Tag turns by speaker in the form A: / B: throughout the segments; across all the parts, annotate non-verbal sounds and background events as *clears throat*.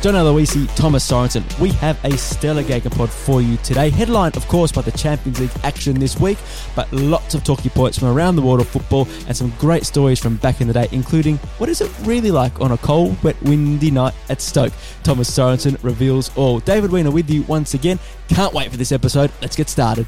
A: John Aloisi, Thomas Sorensen, we have a stellar Gegenpod for you today. Headline, of course, by the Champions League action this week, but lots of talking points from around the world of football and some great stories from back in the day, including what is it really like on a cold, wet, windy night at Stoke. Thomas Sorensen reveals all. David Weiner with you once again. Can't wait for this episode. Let's get started.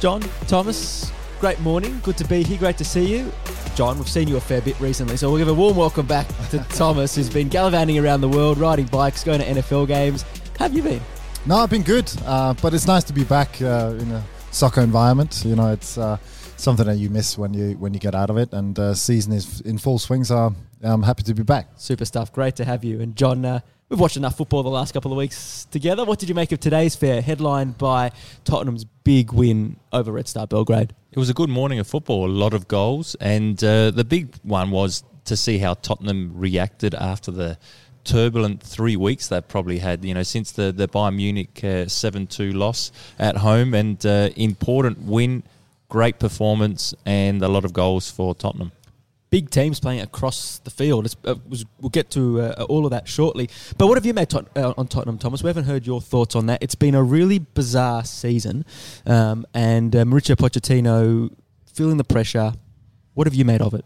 A: John, Thomas, great morning. Good to be here. Great to see you. John, we've seen you a fair bit recently, so we'll give a warm welcome back to *laughs* Thomas, who's been gallivanting around the world, riding bikes, going to NFL games. How have you been?
B: No, I've been good, uh, but it's nice to be back uh, in a soccer environment. You know, it's uh, something that you miss when you when you get out of it, and uh, season is in full swing. So I'm happy to be back.
A: Super stuff. Great to have you. And John, uh, we've watched enough football the last couple of weeks together. What did you make of today's fair? Headlined by Tottenham's big win over Red Star Belgrade.
C: It was a good morning of football, a lot of goals, and uh, the big one was to see how Tottenham reacted after the turbulent three weeks they've probably had, you know, since the, the Bayern Munich uh, 7 2 loss at home and uh, important win, great performance, and a lot of goals for Tottenham
A: big teams playing across the field. Uh, was, we'll get to uh, all of that shortly. But what have you made tot- uh, on Tottenham, Thomas? We haven't heard your thoughts on that. It's been a really bizarre season, um, and uh, Mauricio Pochettino feeling the pressure. What have you made of it?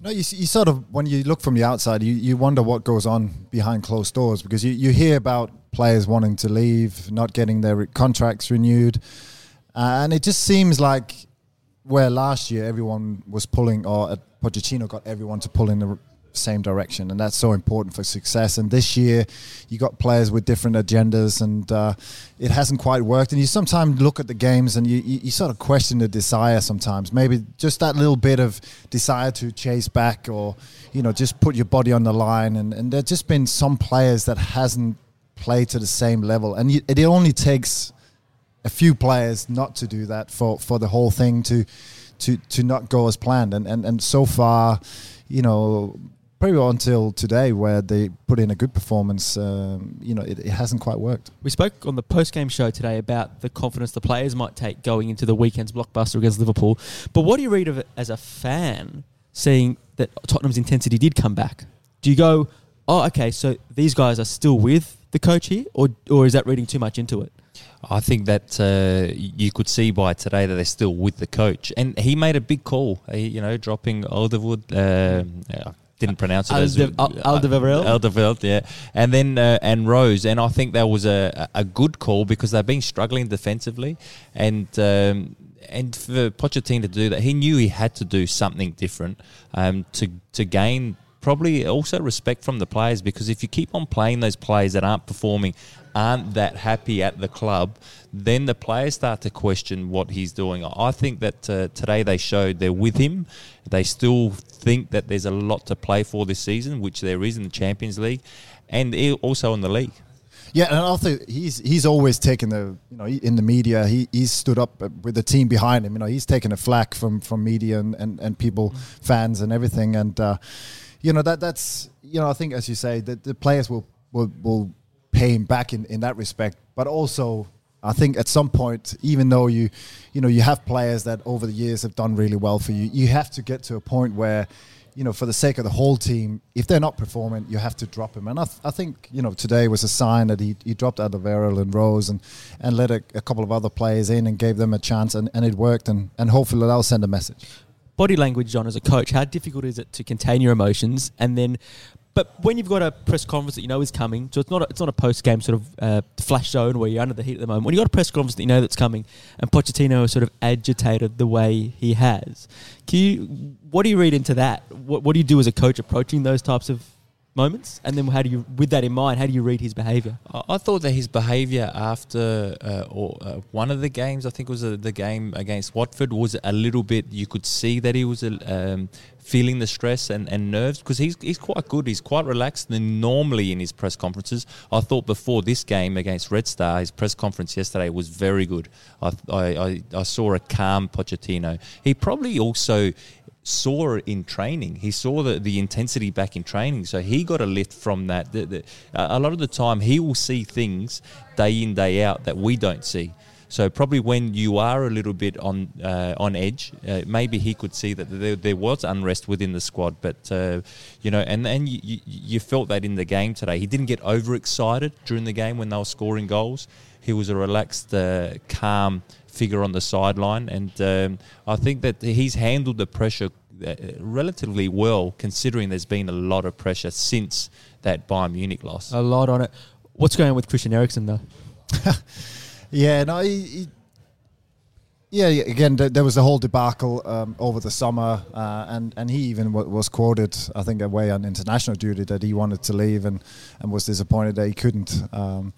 B: No, you, you sort of when you look from the outside, you, you wonder what goes on behind closed doors because you, you hear about players wanting to leave, not getting their contracts renewed, uh, and it just seems like where last year everyone was pulling, or uh, Pochettino got everyone to pull in the same direction, and that's so important for success. And this year, you got players with different agendas, and uh, it hasn't quite worked. And you sometimes look at the games, and you, you, you, sort of question the desire. Sometimes, maybe just that little bit of desire to chase back, or you know, just put your body on the line. And and there's just been some players that hasn't played to the same level, and you, it only takes a few players not to do that for for the whole thing to to to not go as planned. And and and so far, you know, probably until today where they put in a good performance, um, you know, it, it, hasn't quite worked.
A: We spoke on the post game show today about the confidence the players might take going into the weekend's blockbuster against Liverpool. But what do you read of it as a fan, seeing that Tottenham's intensity did come back? Do you go, oh, okay, so these guys are still with the coach here, or or is that reading too much into it?
C: I think that uh, you could see by today that they're still with the coach, and he made a big call. He, you know, dropping Alderwood. Uh, didn't pronounce it as
A: Alderweireld.
C: Alderweireld, yeah, and then uh, and Rose, and I think that was a a good call because they've been struggling defensively, and. Um, and for Pochettino to do that, he knew he had to do something different um, to to gain probably also respect from the players because if you keep on playing those players that aren't performing aren't that happy at the club, then the players start to question what he's doing. I think that uh, today they showed they're with him. They still think that there's a lot to play for this season, which there is in the Champions League, and also in the league.
B: Yeah, and also he's he's always taken the you know in the media he he's stood up with the team behind him. You know he's taken a flack from from media and and, and people, mm. fans and everything. And uh, you know that that's you know I think as you say that the players will will will him back in, in that respect. But also, I think at some point, even though you, you know, you have players that over the years have done really well for you, you have to get to a point where, you know, for the sake of the whole team, if they're not performing, you have to drop him. And I, th- I think, you know, today was a sign that he, he dropped Alderweireld and Rose and, and let a, a, couple of other players in and gave them a chance, and, and it worked. And, and hopefully that'll send a message
A: body language, John, as a coach, how difficult is it to contain your emotions and then but when you've got a press conference that you know is coming, so it's not a, it's not a post game sort of uh, flash zone where you're under the heat at the moment. When you've got a press conference that you know that's coming, and Pochettino is sort of agitated the way he has, can you? What do you read into that? What, what do you do as a coach approaching those types of moments? And then how do you, with that in mind, how do you read his behaviour?
C: I, I thought that his behaviour after uh, or uh, one of the games, I think it was uh, the game against Watford, was a little bit. You could see that he was um, feeling the stress and, and nerves because he's he's quite good. He's quite relaxed than normally in his press conferences. I thought before this game against Red Star, his press conference yesterday was very good. I I, I, saw a calm Pochettino. He probably also saw it in training. He saw the, the intensity back in training. So he got a lift from that. The, the, a lot of the time, he will see things day in, day out that we don't see. So probably when you are a little bit on uh, on edge, uh, maybe he could see that there, there was unrest within the squad. But uh, you know, and and you, you felt that in the game today. He didn't get overexcited during the game when they were scoring goals. He was a relaxed, uh, calm figure on the sideline, and um, I think that he's handled the pressure uh, relatively well, considering there's been a lot of pressure since that Bayern Munich loss.
A: A lot on it. What's going on with Christian Eriksen though? *laughs*
B: yeah, no, he, he, yeah. Again, there was the whole debacle um, over the summer, uh, and and he even w- was quoted, I think, away on international duty that he wanted to leave and and was disappointed that he couldn't. Um,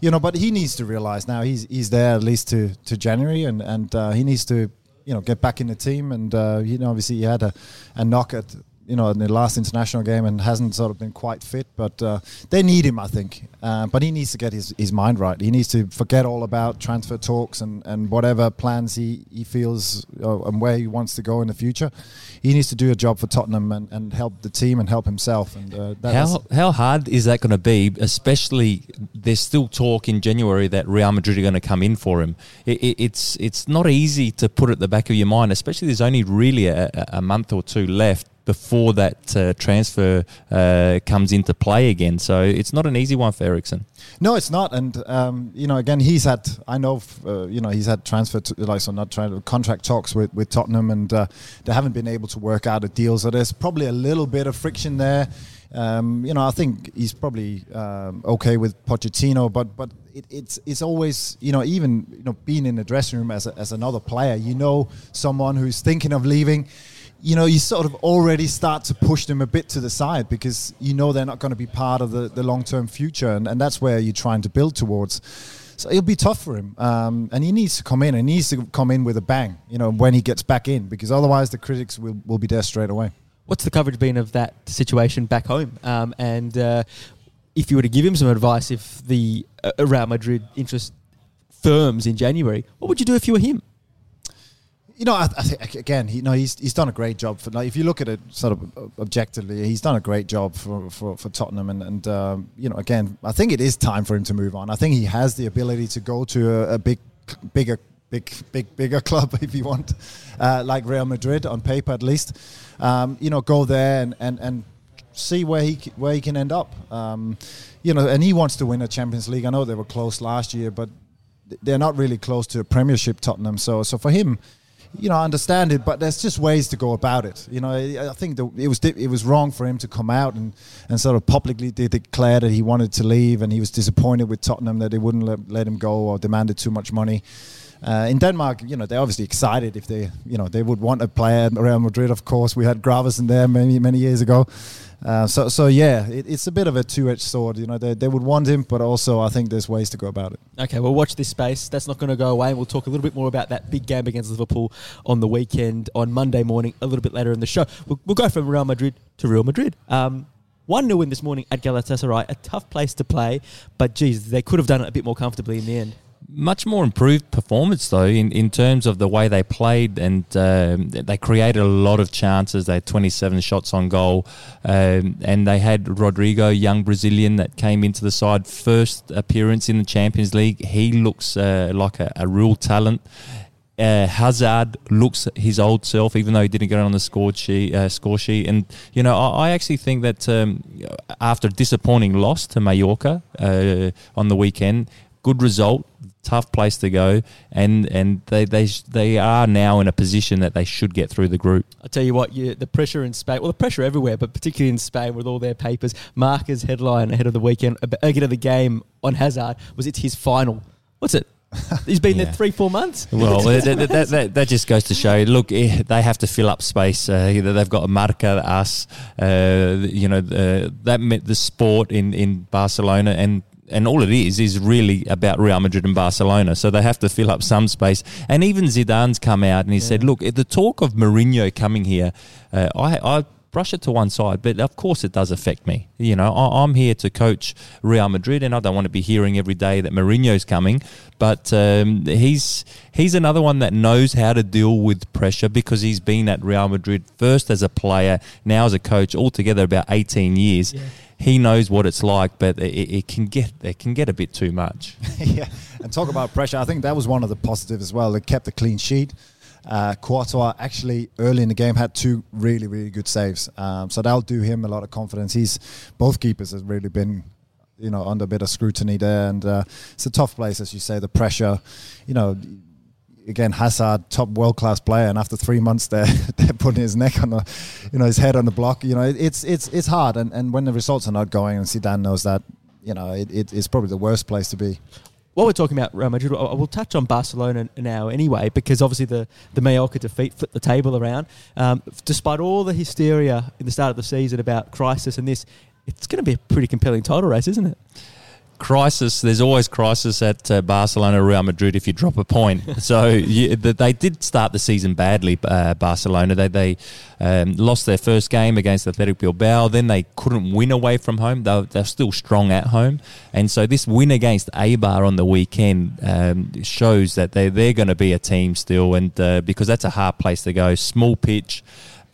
B: you know, but he needs to realize now he's he's there at least to to January, and and uh, he needs to you know get back in the team. And uh, you know, obviously he had a, a knock at you know, in the last international game and hasn't sort of been quite fit. But uh, they need him, I think. Uh, but he needs to get his, his mind right. He needs to forget all about transfer talks and, and whatever plans he, he feels uh, and where he wants to go in the future. He needs to do a job for Tottenham and, and help the team and help himself. And uh,
C: how, how hard is that going to be? Especially, there's still talk in January that Real Madrid are going to come in for him. It, it, it's it's not easy to put at the back of your mind, especially there's only really a, a month or two left before that uh, transfer uh, comes into play again. So it's not an easy one for Eriksen.
B: No, it's not. And um, you know, again, he's had I know uh, you know he's had transfer to, like so not trying to contract talks with with Tottenham, and uh, they haven't been able to work out a deal. So there's probably a little bit of friction there. Um, you know, I think he's probably um, okay with Pochettino, but but it, it's it's always you know even you know being in the dressing room as a, as another player, you know someone who's thinking of leaving you know, you sort of already start to push them a bit to the side because you know they're not going to be part of the, the long term future. And, and that's where you're trying to build towards. So it'll be tough for him. Um, and he needs to come in and he needs to come in with a bang, you know, when he gets back in because otherwise the critics will, will be there straight away.
A: What's the coverage been of that situation back home? Um, and uh, if you were to give him some advice, if the uh, Real Madrid interest firms in January, what would you do if you were him?
B: You know, I, I think again, he, you know, he's he's done a great job for. Like, if you look at it sort of objectively, he's done a great job for for, for Tottenham, and and um, you know, again, I think it is time for him to move on. I think he has the ability to go to a, a big, bigger, big, big, bigger *laughs* club if you want, uh, like Real Madrid on paper at least. Um, you know, go there and and and see where he where he can end up. Um, you know, and he wants to win a Champions League. I know they were close last year, but they're not really close to a Premiership. Tottenham, so so for him you know, I understand it, but there's just ways to go about it. You know, I think that it was it was wrong for him to come out and, and sort of publicly declare that he wanted to leave, and he was disappointed with Tottenham that they wouldn't let him go or demanded too much money. Uh, in Denmark, you know, they're obviously excited if they, you know, they would want a player at Real Madrid. Of course, we had Gravesen there many many years ago. Uh, so, so yeah, it, it's a bit of a two-edged sword. You know, they, they would want him, but also I think there's ways to go about it.
A: Okay, well, watch this space. That's not going to go away. We'll talk a little bit more about that big game against Liverpool on the weekend on Monday morning, a little bit later in the show. We'll, we'll go from Real Madrid to Real Madrid. Um, 1 0 win this morning at Galatasaray, a tough place to play, but geez, they could have done it a bit more comfortably in the end
C: much more improved performance though in, in terms of the way they played and um, they created a lot of chances. They had 27 shots on goal. Um, and they had Rodrygo young Brazilian that came into the side first appearance in the Champions League. He looks uh, like a, a, real talent. Uh, Hazard looks his old self, even though he didn't get on the score sheet. Uh, score sheet, and you know, I, I actually think that um, after a disappointing loss to Mallorca uh, on the weekend, good result tough place to go, and and they they they are now in a position that they should get through the group.
A: I tell you what, you, the pressure in Spain, well, the pressure everywhere, but particularly in Spain with all their papers. Marca's headline ahead of the weekend, ahead of the game on Hazard was it's his final. What's it? *laughs* He's been
C: Yeah.
A: there three, four months.
C: Well, *laughs* that, that, that, that, that just goes to show. Look, eh, they have to fill up space. Uh, they've got Marca, us, uh, you know, uh, that meant the sport in, in Barcelona, and and all it is is really about Real Madrid and Barcelona. So they have to fill up some space. And even Zidane's come out and he said, "Look, the talk of Mourinho coming here, uh, I." I brush it to one side, but of course it does affect me. You know, I, I'm here to coach Real Madrid, and I don't want to be hearing every day that Mourinho's coming. But um, he's he's another one that knows how to deal with pressure because he's been at Real Madrid first as a player, now as a coach, altogether about 18 years. He knows what it's like, but it, it can get it can get a bit too much. *laughs*
B: yeah, and talk about pressure. I think that was one of the positives as well. They kept a clean sheet. Uh, actually early in the game had two really really good saves, um, so that'll do him a lot of confidence. He's both keepers has really been, you know, under a bit of scrutiny there, and uh, it's a tough place as you say. The pressure, you know. Again, Hazard, top world class player, and after three months, they're *laughs* they're putting his neck on the, you know, his head on the block. You know, it, it's it's it's hard, and, and when the results are not going, and Zidane knows that, you know, it, it, it's probably the worst place to be.
A: While we're talking about Real Madrid, I will touch on Barcelona now anyway, because obviously the, the Mallorca defeat flipped the table around. Um, despite all the hysteria in the start of the season about crisis and this, it's going to be a pretty compelling title race, isn't it?
C: Crisis. There's always crisis at uh, Barcelona, Real Madrid if you drop a point. *laughs* so you, they did start the season badly. Uh, Barcelona they they um, lost their first game against Athletic Bilbao. Then they couldn't win away from home. They're, they're still strong at home, and so this win against Eibar on the weekend um, shows that they they're going to be a team still, and uh, because that's a hard place to go, small pitch.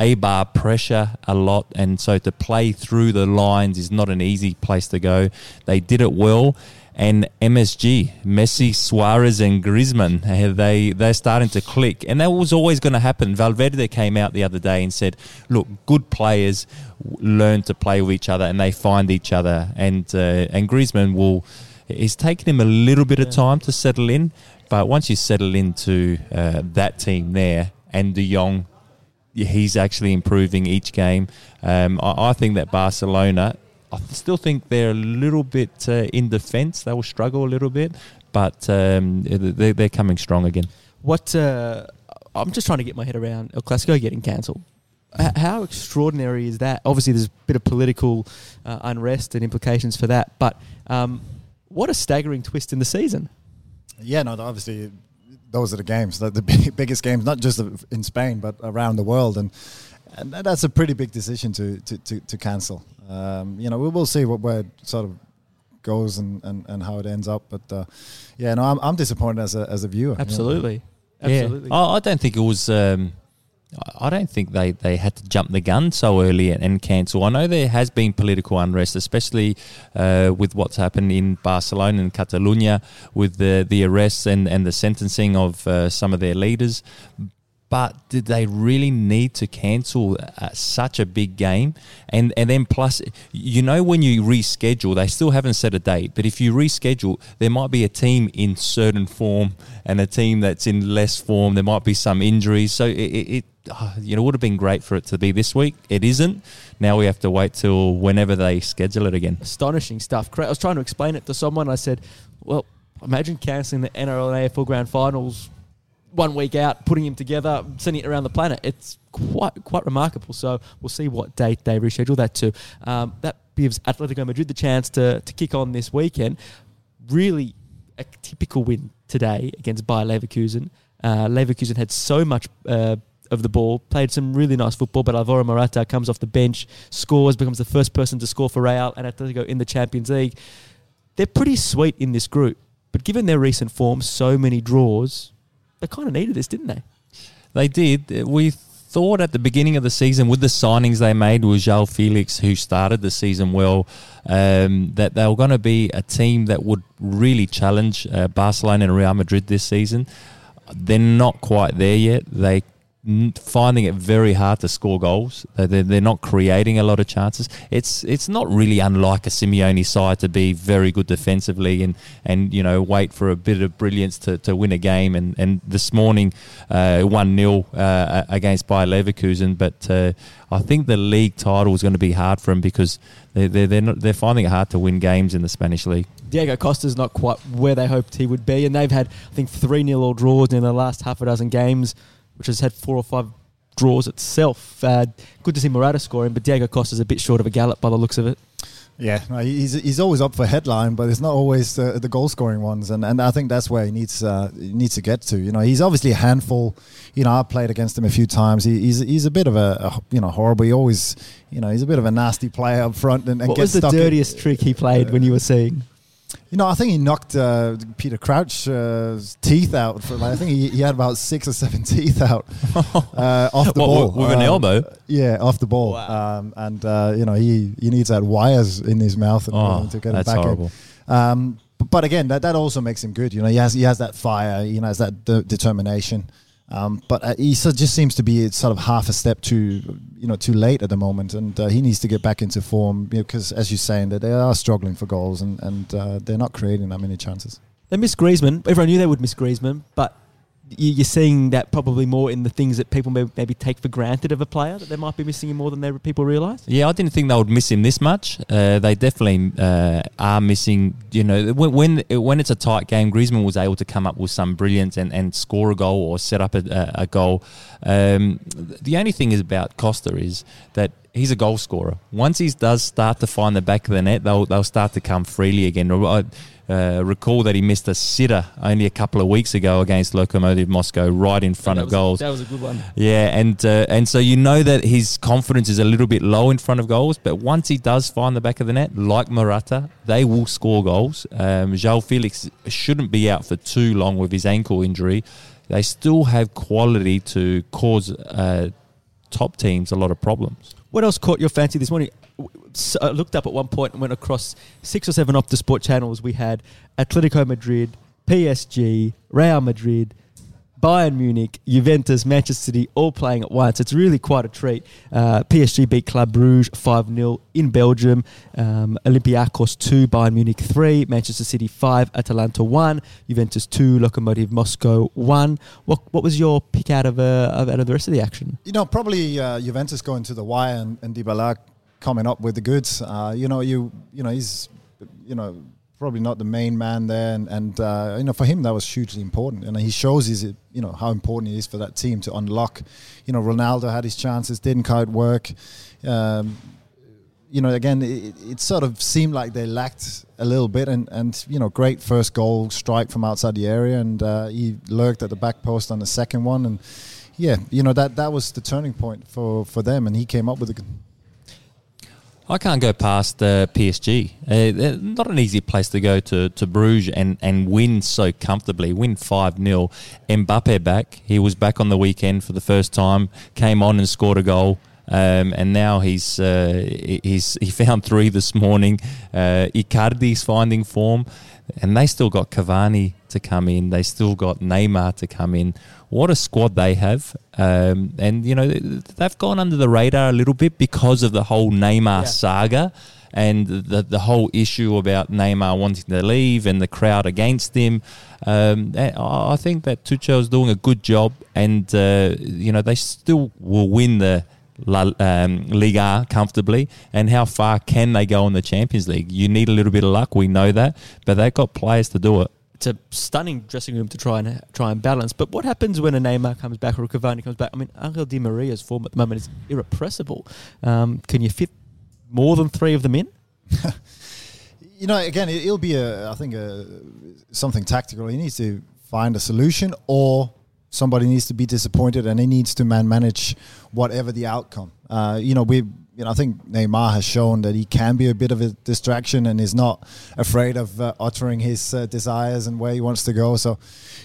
C: Eibar pressure a lot, and so to play through the lines is not an easy place to go. They did it well, and MSG, Messi, Suarez, and Griezmann, *laughs* they they're starting to click, and that was always going to happen. Valverde came out the other day and said, "Look, good players learn to play with each other, and they find each other." And uh, and Griezmann will. It's taken him a little bit of time to settle in, but once you settle into uh, that team there, and De Jong yeah, he's actually improving each game. Um, I, I think that Barcelona, I still think they're a little bit uh, in defence. They will struggle a little bit, but um, they're, they're coming strong again.
A: What uh, I'm just trying to get my head around El Clasico getting cancelled. How extraordinary is that? Obviously, there's a bit of political uh, unrest and implications for that, but um, what a staggering twist in the season.
B: Yeah, no, obviously those are the games, the, the *laughs* biggest games, not just in Spain but around the world, and and that's a pretty big decision to to, to, to cancel. Um, you know, we will see what where it sort of goes and, and, and how it ends up, but uh, yeah, no, I'm, I'm disappointed as a as a viewer. you know.
A: Absolutely, absolutely.
C: Yeah. I, I don't think it was. Um, I- don't think they, they had to jump the gun so early and, and cancel. I know there has been political unrest, especially uh, with what's happened in Barcelona and Catalonia with the, the arrests and, and the sentencing of uh, some of their leaders. But did they really need to cancel uh, such a big game? And and then plus, you know, when you reschedule, they still haven't set a date. But if you reschedule, there might be a team in certain form and a team that's in less form. There might be some injuries. So it, it, uh, you know would have been great for it to be this week. It isn't. Now we have to wait till whenever they schedule it again.
A: astonishing stuff. I was trying to explain it to someone. I said, "Well, imagine cancelling the NRL and AFL Grand Finals one week out, putting them together, sending it around the planet. It's quite quite remarkable. So we'll see what date they reschedule that to. Um, that gives Atletico Madrid the chance to to kick on this weekend. Really, a typical win today against Bayer Leverkusen. Uh, Leverkusen had so much. Uh, of the ball, played some really nice football, but Alvaro Morata comes off the bench, scores, becomes the first person to score for Real and Atletico in the Champions League. They're pretty sweet in this group, but given their recent form, so many draws, they kind of needed this, didn't they?
C: They did. We thought at the beginning of the season with the signings they made with João Felix, who started the season well, um, that they were going to be a team that would really challenge uh, Barcelona and Real Madrid this season. They're not quite there yet. They finding it very hard to score goals. They're, they're, not creating a lot of chances. It's it's not really unlike a Simeone side to be very good defensively and, and you know wait for a bit of brilliance to, to win a game. And, and this morning, uh, one 0 uh, against Bayer Leverkusen. But uh, I think the league title is going to be hard for them because they're they're they're, not, they're finding it hard to win games in the Spanish league.
A: Diego Costa's not quite where they hoped he would be, and they've had I think three nil all draws in the last half a dozen games, which has had four or five draws itself. Uh, good to see Morata scoring, but Diego Costa's a bit short of a gallop by the looks of it.
B: Yeah, no, he's he's always up for headline, but it's not always the, the goal scoring ones, and, and I think that's where he needs uh, he needs to get to. You know, he's obviously a handful. You know, I've played against him a few times. He, he's he's a bit of a, a, you know horrible. He always you know he's a bit of a nasty player up front and, and
A: what
B: gets
A: was the
B: stuck in-
A: dirtiest trick he played when you were seeing?
B: You know, I think he knocked uh, Peter Crouch's teeth out. For, like, I think he, he had about six or seven *laughs* teeth out *laughs* uh, off the
C: What,
B: ball
C: with an
B: Um,
C: elbow?
B: Yeah, off the ball.
A: Wow.
B: Um, and uh, you know, he he needs that wires in his mouth and,
C: Oh,
B: to get
C: that's
B: it back
C: horrible.
B: in. Um, but, but again, that, that also makes him good. You know, he has he has that fire. You know, has that de- determination. Um, but uh, he just seems to be sort of half a step too, you know, too late at the moment, and uh, he needs to get back into form because, as you're saying, that they are struggling for goals and and uh, they're not creating that many chances.
A: They missed Griezmann. Everyone knew they would miss Griezmann, but you- you're seeing that probably more in the things that people may maybe take for granted of a player that they might be missing him more than they, people realise.
C: Yeah, I didn't think they would miss him this much. Uh, they definitely uh, are missing. You know, when, when it's a tight game, Griezmann was able to come up with some brilliance and, and score a goal or set up a, a, a goal. Um, the only thing is about Costa is that he's a goal scorer. Once he does start to find the back of the net, they'll they'll start to come freely again. I uh, recall that he missed a sitter only a couple of weeks ago against Lokomotiv Moscow, right in front of goals.
A: that was a good one.
C: Yeah, and uh, and so you know that his confidence is a little bit low in front of goals, but once he does find the back of the net, like Morata, they will score goals. Um, João Felix shouldn't be out for too long with his ankle injury. They still have quality to cause uh, top teams a lot of problems.
A: What else caught your fancy this morning? I looked up at one point and went across six or seven the sport channels. We had Atletico Madrid, PSG, Real Madrid, Bayern Munich, Juventus, Manchester City, all playing at once. It's really quite a treat. Uh, PSG beat Club Brugge 5 0 in Belgium. Um, Olympiacos 2, Bayern Munich 3, Manchester City 5, Atalanta 1, Juventus 2, Lokomotiv Moscow 1. What, what was your pick out of, uh, out of the rest of the action?
B: You know, probably uh, Juventus going to the wire and, and Dybala coming up with the goods. Uh, you know, you you know he's you know probably not the main man there, and, and uh, you know for him that was hugely important, and he shows his you know how important it is for that team to unlock. You know, Ronaldo had his chances, didn't quite work. Um, you know, again, it, it sort of seemed like they lacked a little bit, and, and you know, great first goal strike from outside the area, and uh, he lurked at the back post on the second one, and yeah, you know that that was the turning point for for them, and he came up with a.
C: I can't go past uh, PSG. Uh, not an easy place to go to, to Bruges and, and win so comfortably. Win 5 0. Mbappe back. He was back on the weekend for the first time, came on and scored a goal. Um, and now he's uh, he's he found three this morning. Uh, Icardi's finding form, and they still got Cavani to come in. They still got Neymar to come in. What a squad they have! Um, and you know they've gone under the radar a little bit because of the whole Neymar
A: Yeah.
C: saga and the the whole issue about Neymar wanting to leave and the crowd against him. Um, I think that Tuchel's doing a good job, and uh, you know they still will win the. La, um, Liga comfortably, and how far can they go in the Champions League? You need a little bit of luck, we know that, but they've got players to do it.
A: It's a stunning dressing room to try and try and balance. But what happens when a Neymar comes back or a Cavani comes back? I mean, Angel Di Maria's form at the moment is irrepressible. Um, can you fit more than three of them in? *laughs*
B: You know, again, it, it'll be a I think a something tactical. He needs to find a solution, or somebody needs to be disappointed, and he needs to man manage whatever the outcome. Uh, you know, we. You know, I think Neymar has shown that he can be a bit of a distraction and is not afraid of uh, uttering his uh, desires and where he wants to go. So,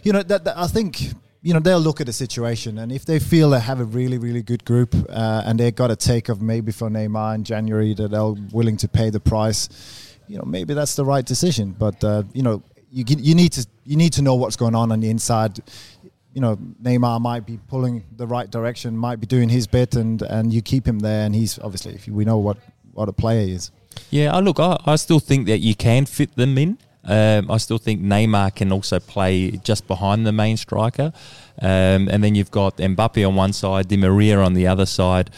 B: you know, that, that I think you know they'll look at the situation and if they feel they have a really really good group uh, and they've got a take of maybe for Neymar in January that they're willing to pay the price you know maybe that's the right decision but uh, you know you you need to you need to know what's going on on the inside you know Neymar might be pulling the right direction, might be doing his bit, and and you keep him there, and he's obviously if we know what what a player is.
C: Yeah, look, I, I still think that you can fit them in. Um, I still think Neymar can also play just behind the main striker, um, and then you've got Mbappe on one side, Di Maria on the other side.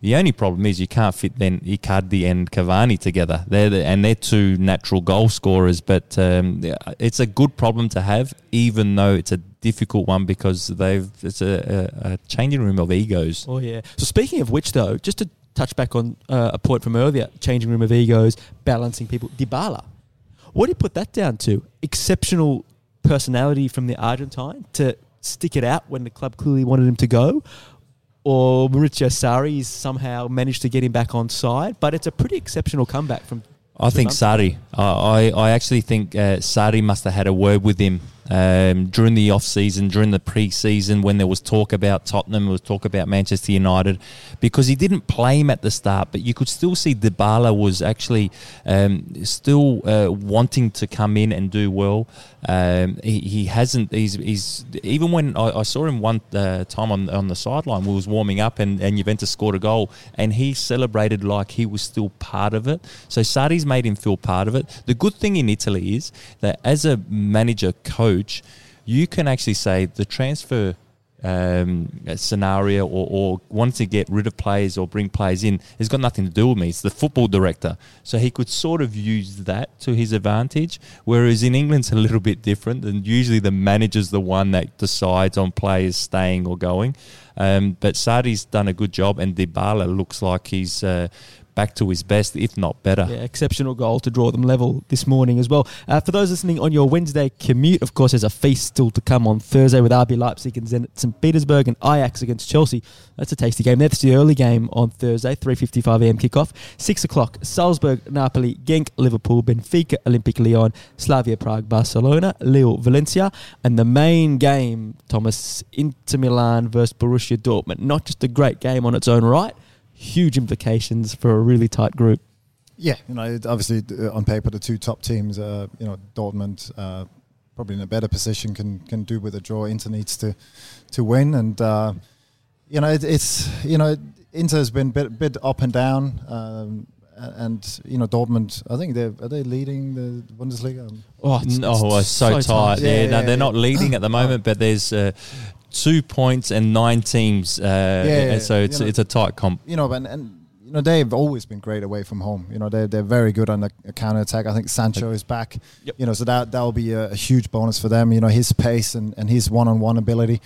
C: The only problem is you can't fit then Icardi and Cavani together. They're the, and they're two natural goal scorers, but um, it's a good problem to have, even though it's a difficult one because they've it's a, a, a changing room of egos.
A: Oh yeah. So speaking of which, though, just to touch back on uh, a point from earlier, changing room of egos, balancing people. Dybala, what do you put that down to? Exceptional personality from the Argentine to stick it out when the club clearly wanted him to go, or Maurizio Sarri somehow managed to get him back on side. But it's a pretty exceptional comeback from.
C: I think Sarri. I, I I actually think uh, Sarri must have had a word with him um, during the off season, during the pre-season, when there was talk about Tottenham, there was talk about Manchester United, because he didn't play him at the start, but you could still see Dybala was actually um, still uh, wanting to come in and do well. Um, he, he hasn't. He's, he's even when I, I saw him one uh, time on on the sideline, we was warming up, and, and Juventus scored a goal, and he celebrated like he was still part of it. So Sarri's made him feel part of it. The good thing in Italy is that as a manager coach, you can actually say the transfer um, scenario or, or wanting to get rid of players or bring players in has got nothing to do with me. It's the football director. So he could sort of use that to his advantage. Whereas in England, it's a little bit different. And usually the manager's the one that decides on players staying or going. Um, but Sarri's done a good job, and Dybala looks like he's uh, back to his best, if not better.
A: Yeah, exceptional goal to draw them level this morning as well. Uh, for those listening on your Wednesday commute, of course, there's a feast still to come on Thursday with RB Leipzig and Zenit St. Petersburg and Ajax against Chelsea. That's a tasty game. That's the early game on Thursday, 3.55 am kickoff. 6 o'clock, Salzburg, Napoli, Genk, Liverpool, Benfica, Olympic Lyon, Slavia Prague, Barcelona, Lille, Valencia. And the main game, Thomas, Inter Milan versus Borussia Dortmund. Not just a great game on its own right, huge implications for a really tight group.
B: Yeah, you know, obviously uh, on paper the two top teams, uh, you know, Dortmund uh, probably in a better position can can do with a draw. Inter needs to to win, and uh, you know, it, it's you know, Inter's been bit bit up and down. Um, and you know Dortmund, I think they are are they leading the Bundesliga. Um,
A: Oh, it's,
C: No, it's so, tight.
B: Yeah,
C: Yeah,
B: yeah,
C: no, they're
B: yeah.
C: not leading at the *clears throat* moment, but there's uh, two points and nine teams. Uh,
B: Yeah, yeah,
C: so it's
B: you know.
C: it's a tight comp.
B: you know, and, and you know they've always been great away from home. You know they're they're very good on the counter attack. I think Sancho is back.
A: Yep.
B: You know, so that that'll be a, a huge bonus for them. You know his pace and, and his one on one ability.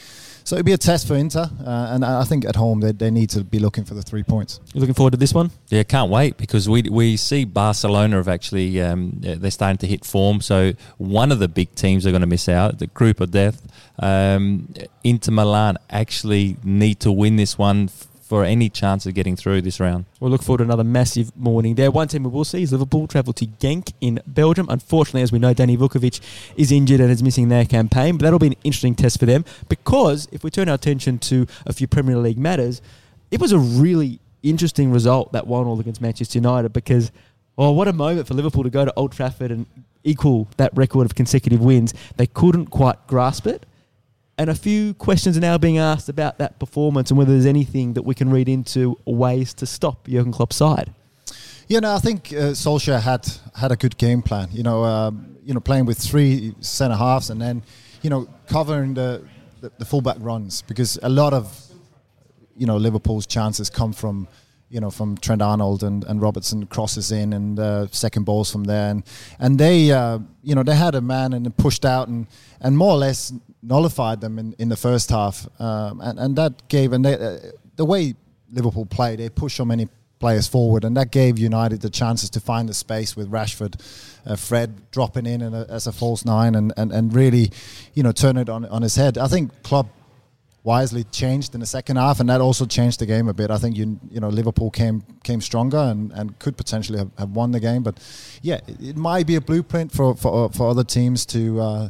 B: So it'd be a test for Inter, uh, and I I think at home they, they need to be looking for the three points.
A: You're looking forward to this one?
C: Yeah, can't wait because we we see Barcelona have actually um, they're starting to hit form. So one of the big teams are going to miss out, the group of death. Um, Inter Milan actually need to win this one f- for any chance of getting through this round.
A: We'll look forward to another massive morning there. One team we will see is Liverpool travel to Genk in Belgium. Unfortunately, as we know, Danny Vukovic is injured and is missing their campaign, but that'll be an interesting test for them because if we turn our attention to a few Premier League matters, it was a really interesting result that one all against Manchester United because, oh, what a moment for Liverpool to go to Old Trafford and equal that record of consecutive wins. They couldn't quite grasp it. And a few questions are now being asked about that performance and whether there's anything that we can read into ways to stop Jurgen Klopp's side.
B: You know, I think uh, Solskjaer had had a good game plan. You know, um, you know, playing with three centre halves and then, you know, covering the, the the fullback runs because a lot of, you know, Liverpool's chances come from, you know, from Trent Arnold and, and Robertson crosses in and uh, second balls from there and and they, uh, you know, they had a man and pushed out and and more or less nullified them in, in the first half um, and and that gave and they, uh, the way Liverpool play, they push so many players forward, and that gave United the chances to find the space with Rashford, uh, Fred dropping in and a, as a false nine, and, and, and really, you know, turn it on on his head. I think Klopp wisely changed in the second half, and that also changed the game a bit. I think you you know Liverpool came came stronger and, and could potentially have, have won the game, but yeah, it, it might be a blueprint for for, for other teams to. Uh,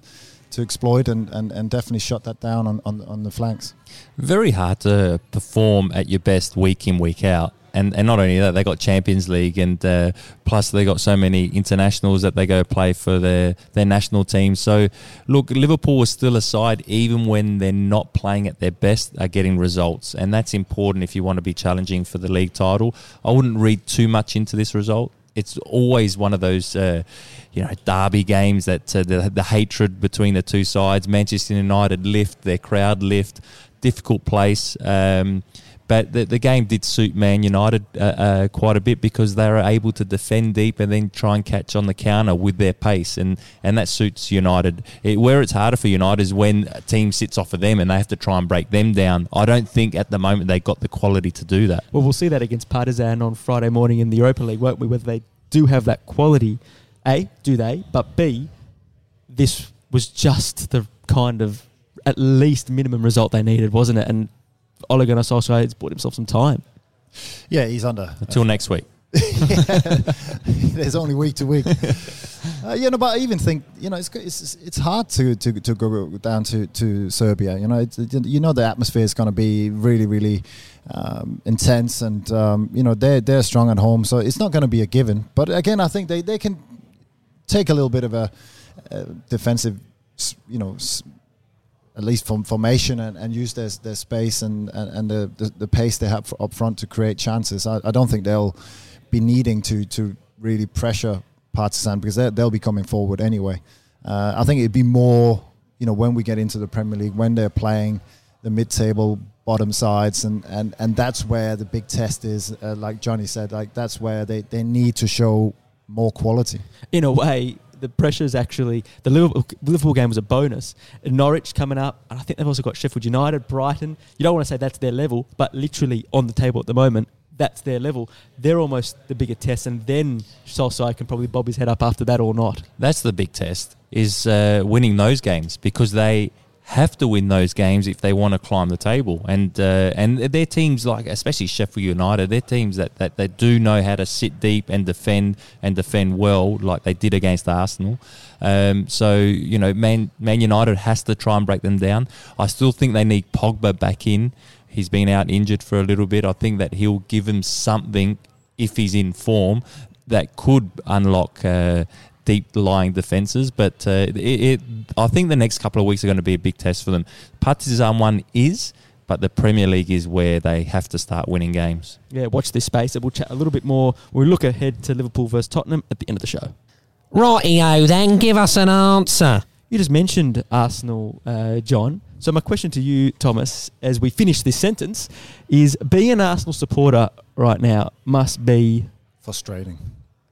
B: to exploit and, and, and definitely shut that down on, on, on the flanks.
C: Very hard to perform at your best week in week out. and and not only that, they got Champions League, and uh, plus they got so many internationals that they go play for their their national team. So, look, Liverpool is still a side, even when they're not playing at their best, are getting results, and that's important if you want to be challenging for the league title. I wouldn't read too much into this result. It's always one of those, uh, you know, derby games that uh, the, the hatred between the two sides. Manchester United lift, their crowd lift, difficult place. Um, but the, the game did suit Man United uh, uh, quite a bit because they were able to defend deep and then try and catch on the counter with their pace, and, and that suits United. It, where it's harder for United is when a team sits off of them and they have to try and break them down. I don't think at the moment they got the quality to do that.
A: Well, we'll see that against Partizan on Friday morning in the Europa League, won't we? Whether they do have that quality. A, do they? But B, this was just the kind of at least minimum result they needed, wasn't it? And Ole Gunnar Solskjaer has bought himself some time.
B: Yeah, he's under.
C: Until next week. *laughs*
B: There's only week to week. Uh, you know, but I even think you know it's it's, it's hard to, to, to go down to, to Serbia. You know, it's, you know the atmosphere is going to be really really um, intense, and um, you know they're they're strong at home, so it's not going to be a given. But again, I think they, they can take a little bit of a, a defensive, you know, at least from formation and, and use their, their space and, and, and the, the, the pace they have up front to create chances. I, I don't think they'll be needing to to really pressure Partizan because they'll be coming forward anyway. Uh, I think it'd be more, you know, when we get into the Premier League, when they're playing the mid-table bottom sides, and, and, and that's where the big test is. Uh, like Johnny said, like that's where they, they need to show more quality.
A: In a way, the pressure is actually the Liverpool, Liverpool, game was a bonus. Norwich coming up, and I think they've also got Sheffield United, Brighton. You don't want to say that's their level, but literally on the table at the moment, that's their level. They're almost the bigger test, and then Solskjaer can probably bob his head up after that or not.
C: That's the big test is uh, winning those games because they have to win those games if they want to climb the table. And uh, and their teams like especially Sheffield United, they're teams that, that, that do know how to sit deep and defend and defend well, like they did against Arsenal. Um, so you know, Man Man United has to try and break them down. I still think they need Pogba back in. He's been out injured for a little bit. I think that he'll give them something if he's in form that could unlock uh, deep lying defences. But uh, it, it, I think the next couple of weeks are going to be a big test for them. Partizan one is, but the Premier League is where they have to start winning games.
A: Yeah, watch this space. We'll chat a little bit more. We'll look ahead to Liverpool versus Tottenham at the end of the show.
D: Right, Rightio, then give us an answer.
A: You just mentioned Arsenal, uh, John. So my question to you, Thomas, as we finish this sentence, is: being an Arsenal supporter right now must be
B: frustrating.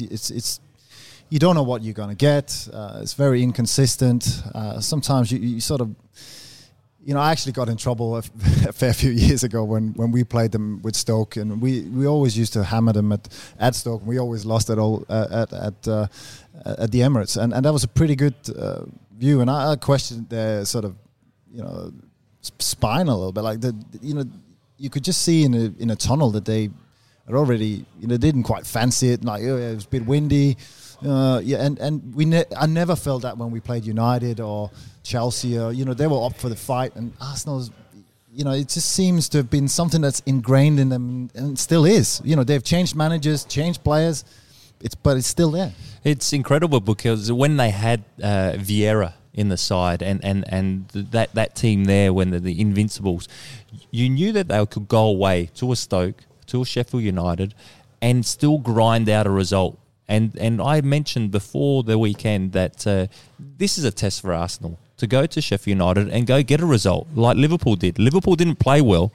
B: It's, it's, you don't know what you're going to get. Uh, it's very inconsistent. Uh, sometimes you, you sort of, you know, I actually got in trouble a, *laughs* a, fair few years ago when, when we played them with Stoke, and we, we always used to hammer them at, at Stoke. We always lost it all uh, at at uh, at the Emirates, and, and that was a pretty good uh, view. And I, I, questioned their sort of, you know, spine a little bit. Like the, you know, you could just see in a in a tunnel that they are already, you know, didn't quite fancy it. Like oh, it was a bit windy. Uh, yeah, and and we ne- I never felt that when we played United or Chelsea. Or, you know, they were up for the fight, and Arsenal's. You know, it just seems to have been something that's ingrained in them, and still is. You know, they've changed managers, changed players, it's but it's still there.
C: It's incredible because when they had uh, Vieira in the side and, and, and that, that team there when the, the Invincibles, you knew that they could go away to a Stoke, to Sheffield United, and still grind out a result. And and I mentioned before the weekend that uh, this is a test for Arsenal to go to Sheffield United and go get a result like Liverpool did. Liverpool didn't play well;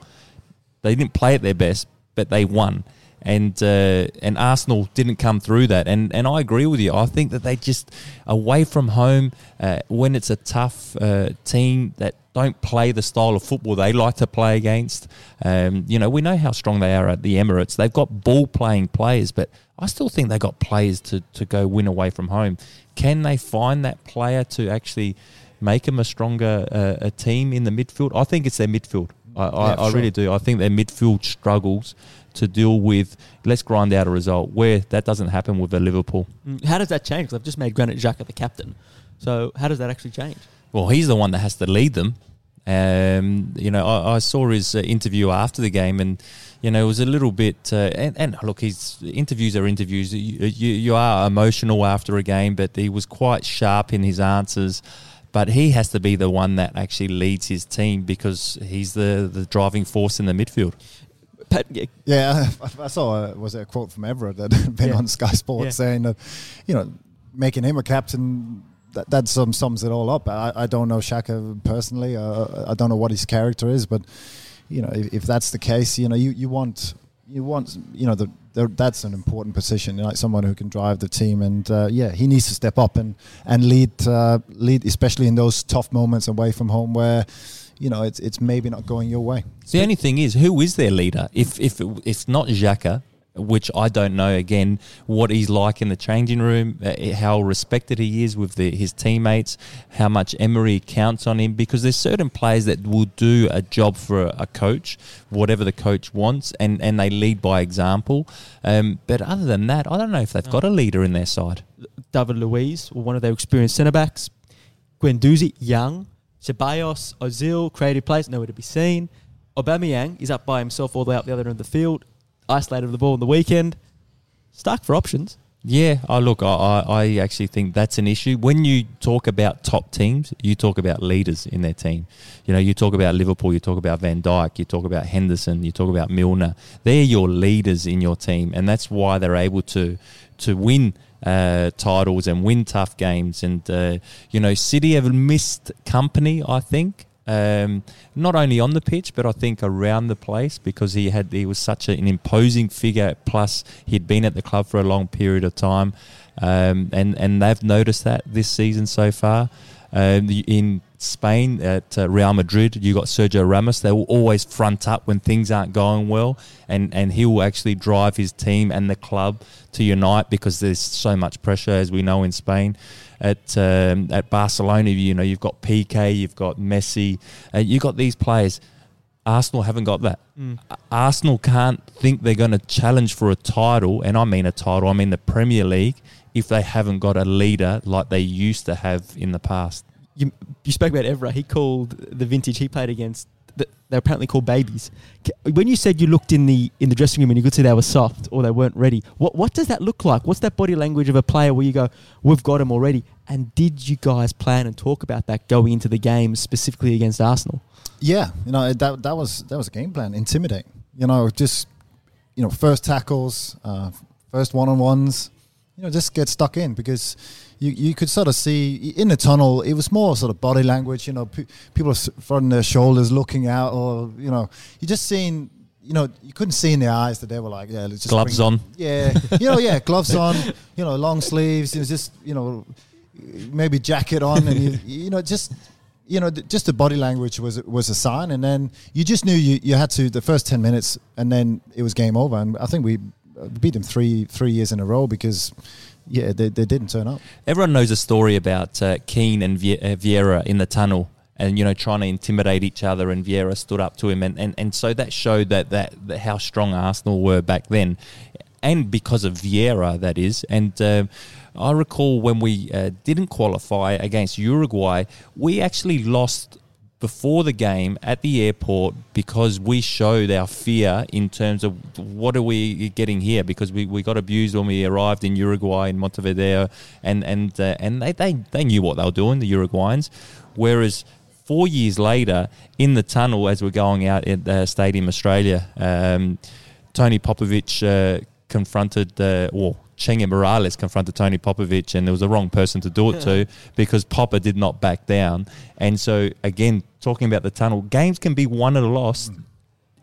C: they didn't play at their best, but they won and uh, and Arsenal didn't come through that. And and I agree with you. I think that they just away from home uh, when it's a tough uh, team that don't play the style of football they like to play against. Um, you know, we know how strong they are at the Emirates. They've got ball playing players, but I still think they've got players to, to go win away from home. Can they find that player to actually make them a stronger uh, a team in the midfield? I think it's their midfield. I, I,
B: Yeah,
C: I really
B: sure.
C: do. I think their midfield struggles to deal with. Let's grind out a result where that doesn't happen with a Liverpool.
A: Mm, How does that change? Because I've just made Granit Xhaka the captain. So how does that actually change?
C: Well, he's the one that has to lead them. Um, you know, I, I saw his uh, interview after the game, and you know, it was a little bit. Uh, and, and look, his interviews are interviews. You, you, you are emotional after a game, but he was quite sharp in his answers. But he has to be the one that actually leads his team because he's the, the driving force in the midfield.
A: Pat, yeah,
B: Yeah, I, *laughs* I saw a, was it a quote from Everett that had been
A: Yeah.
B: on Sky Sports
A: Yeah.
B: saying that, you know, making him a captain that, that sum, sums it all up. I, I don't know Xhaka personally. Uh, I don't know what his character is, but you know, if, if that's the case, you know, you, you want you want you know the, the that's an important position, like someone who can drive the team, and uh, yeah, he needs to step up and and lead uh, lead, especially in those tough moments away from home where. You know, it's it's maybe not going your way.
C: The only thing is, who is their leader? If if if not Xhaka, which I don't know again what he's like in the changing room, uh, how respected he is with the, his teammates, how much Emery counts on him. Because there's certain players that will do a job for a, a coach, whatever the coach wants, and and they lead by example. Um, but other than that, I don't know if they've got a leader in their side.
A: David Luiz, or one of their experienced centre backs. Guendouzi, young. Ceballos, Ozil, creative players, nowhere to be seen. Aubameyang is up by himself all the way up the other end of the field, isolated the ball on the weekend. Stuck for options.
C: Yeah, I look, I, I I actually think that's an issue. When you talk about top teams, you talk about leaders in their team. You know, you talk about Liverpool, you talk about Van Dijk, you talk about Henderson, you talk about Milner. They're your leaders in your team, and that's why they're able to to win uh, titles and win tough games. And uh, you know, City have missed Kompany. I think. Um, not only on the pitch, but I think around the place because he had he was such an imposing figure. Plus, he'd been at the club for a long period of time, um, and and they've noticed that this season so far. Um, in Spain at uh, Real Madrid, you got Sergio Ramos. They will always front up when things aren't going well, and and he will actually drive his team and the club to unite because there's so much pressure, as we know in Spain. At um, at Barcelona, you know you've got Piqué, you've got Messi, uh, you've got these players. Arsenal haven't got that. A- Arsenal can't think they're going to challenge for a title, and I mean a title, I mean the Premier League, if they haven't got a leader like they used to have in the past.
A: You, you spoke about Evra. He called the vintage he played against. Th- They're apparently called babies. When you said you looked in the in the dressing room and you could see they were soft or they weren't ready, what what does that look like? What's that body language of a player where you go, "We've got him already"? And did you guys plan and talk about that going into the game specifically against Arsenal?
B: Yeah, you know that that was that was a game plan. Intimidate. You know, just you know, first tackles, uh, first one on ones. You know, just get stuck in because you you could sort of see in the tunnel. It was more sort of body language. You know, pe- people fronting their shoulders, looking out, or you know, you just seeing. You know, you couldn't see in their eyes that they were like, yeah, let's just
C: Gloves
B: bring-
C: on.
B: Yeah, you know, yeah, *laughs* gloves on. You know, long sleeves. It was just you know, maybe jacket on, and you, you know, just you know, th- just the body language was was a sign, and then you just knew you, you had to the first ten minutes, and then it was game over. And I think we beat them three three years in a row because yeah, they, they didn't turn up.
C: Everyone knows a story about uh, Keane and Vie- uh, Vieira in the tunnel. And you know, trying to intimidate each other, and Vieira stood up to him, and, and, and so that showed that, that that how strong Arsenal were back then, and because of Vieira, that is. And um I recall when we uh, didn't qualify against Uruguay, we actually lost before the game at the airport because we showed our fear in terms of what are we getting here? Because we, we got abused when we arrived in Uruguay in Montevideo and and uh, and they, they they knew what they were doing the Uruguayans. Whereas four years later in the tunnel as we're going out at uh, Stadium Australia um, Tony Popovic uh, confronted uh, or Chengue Morales confronted Tony Popovic, and there was the wrong person to do it to because Popper did not back down. And so, again, talking about the tunnel, games can be won or lost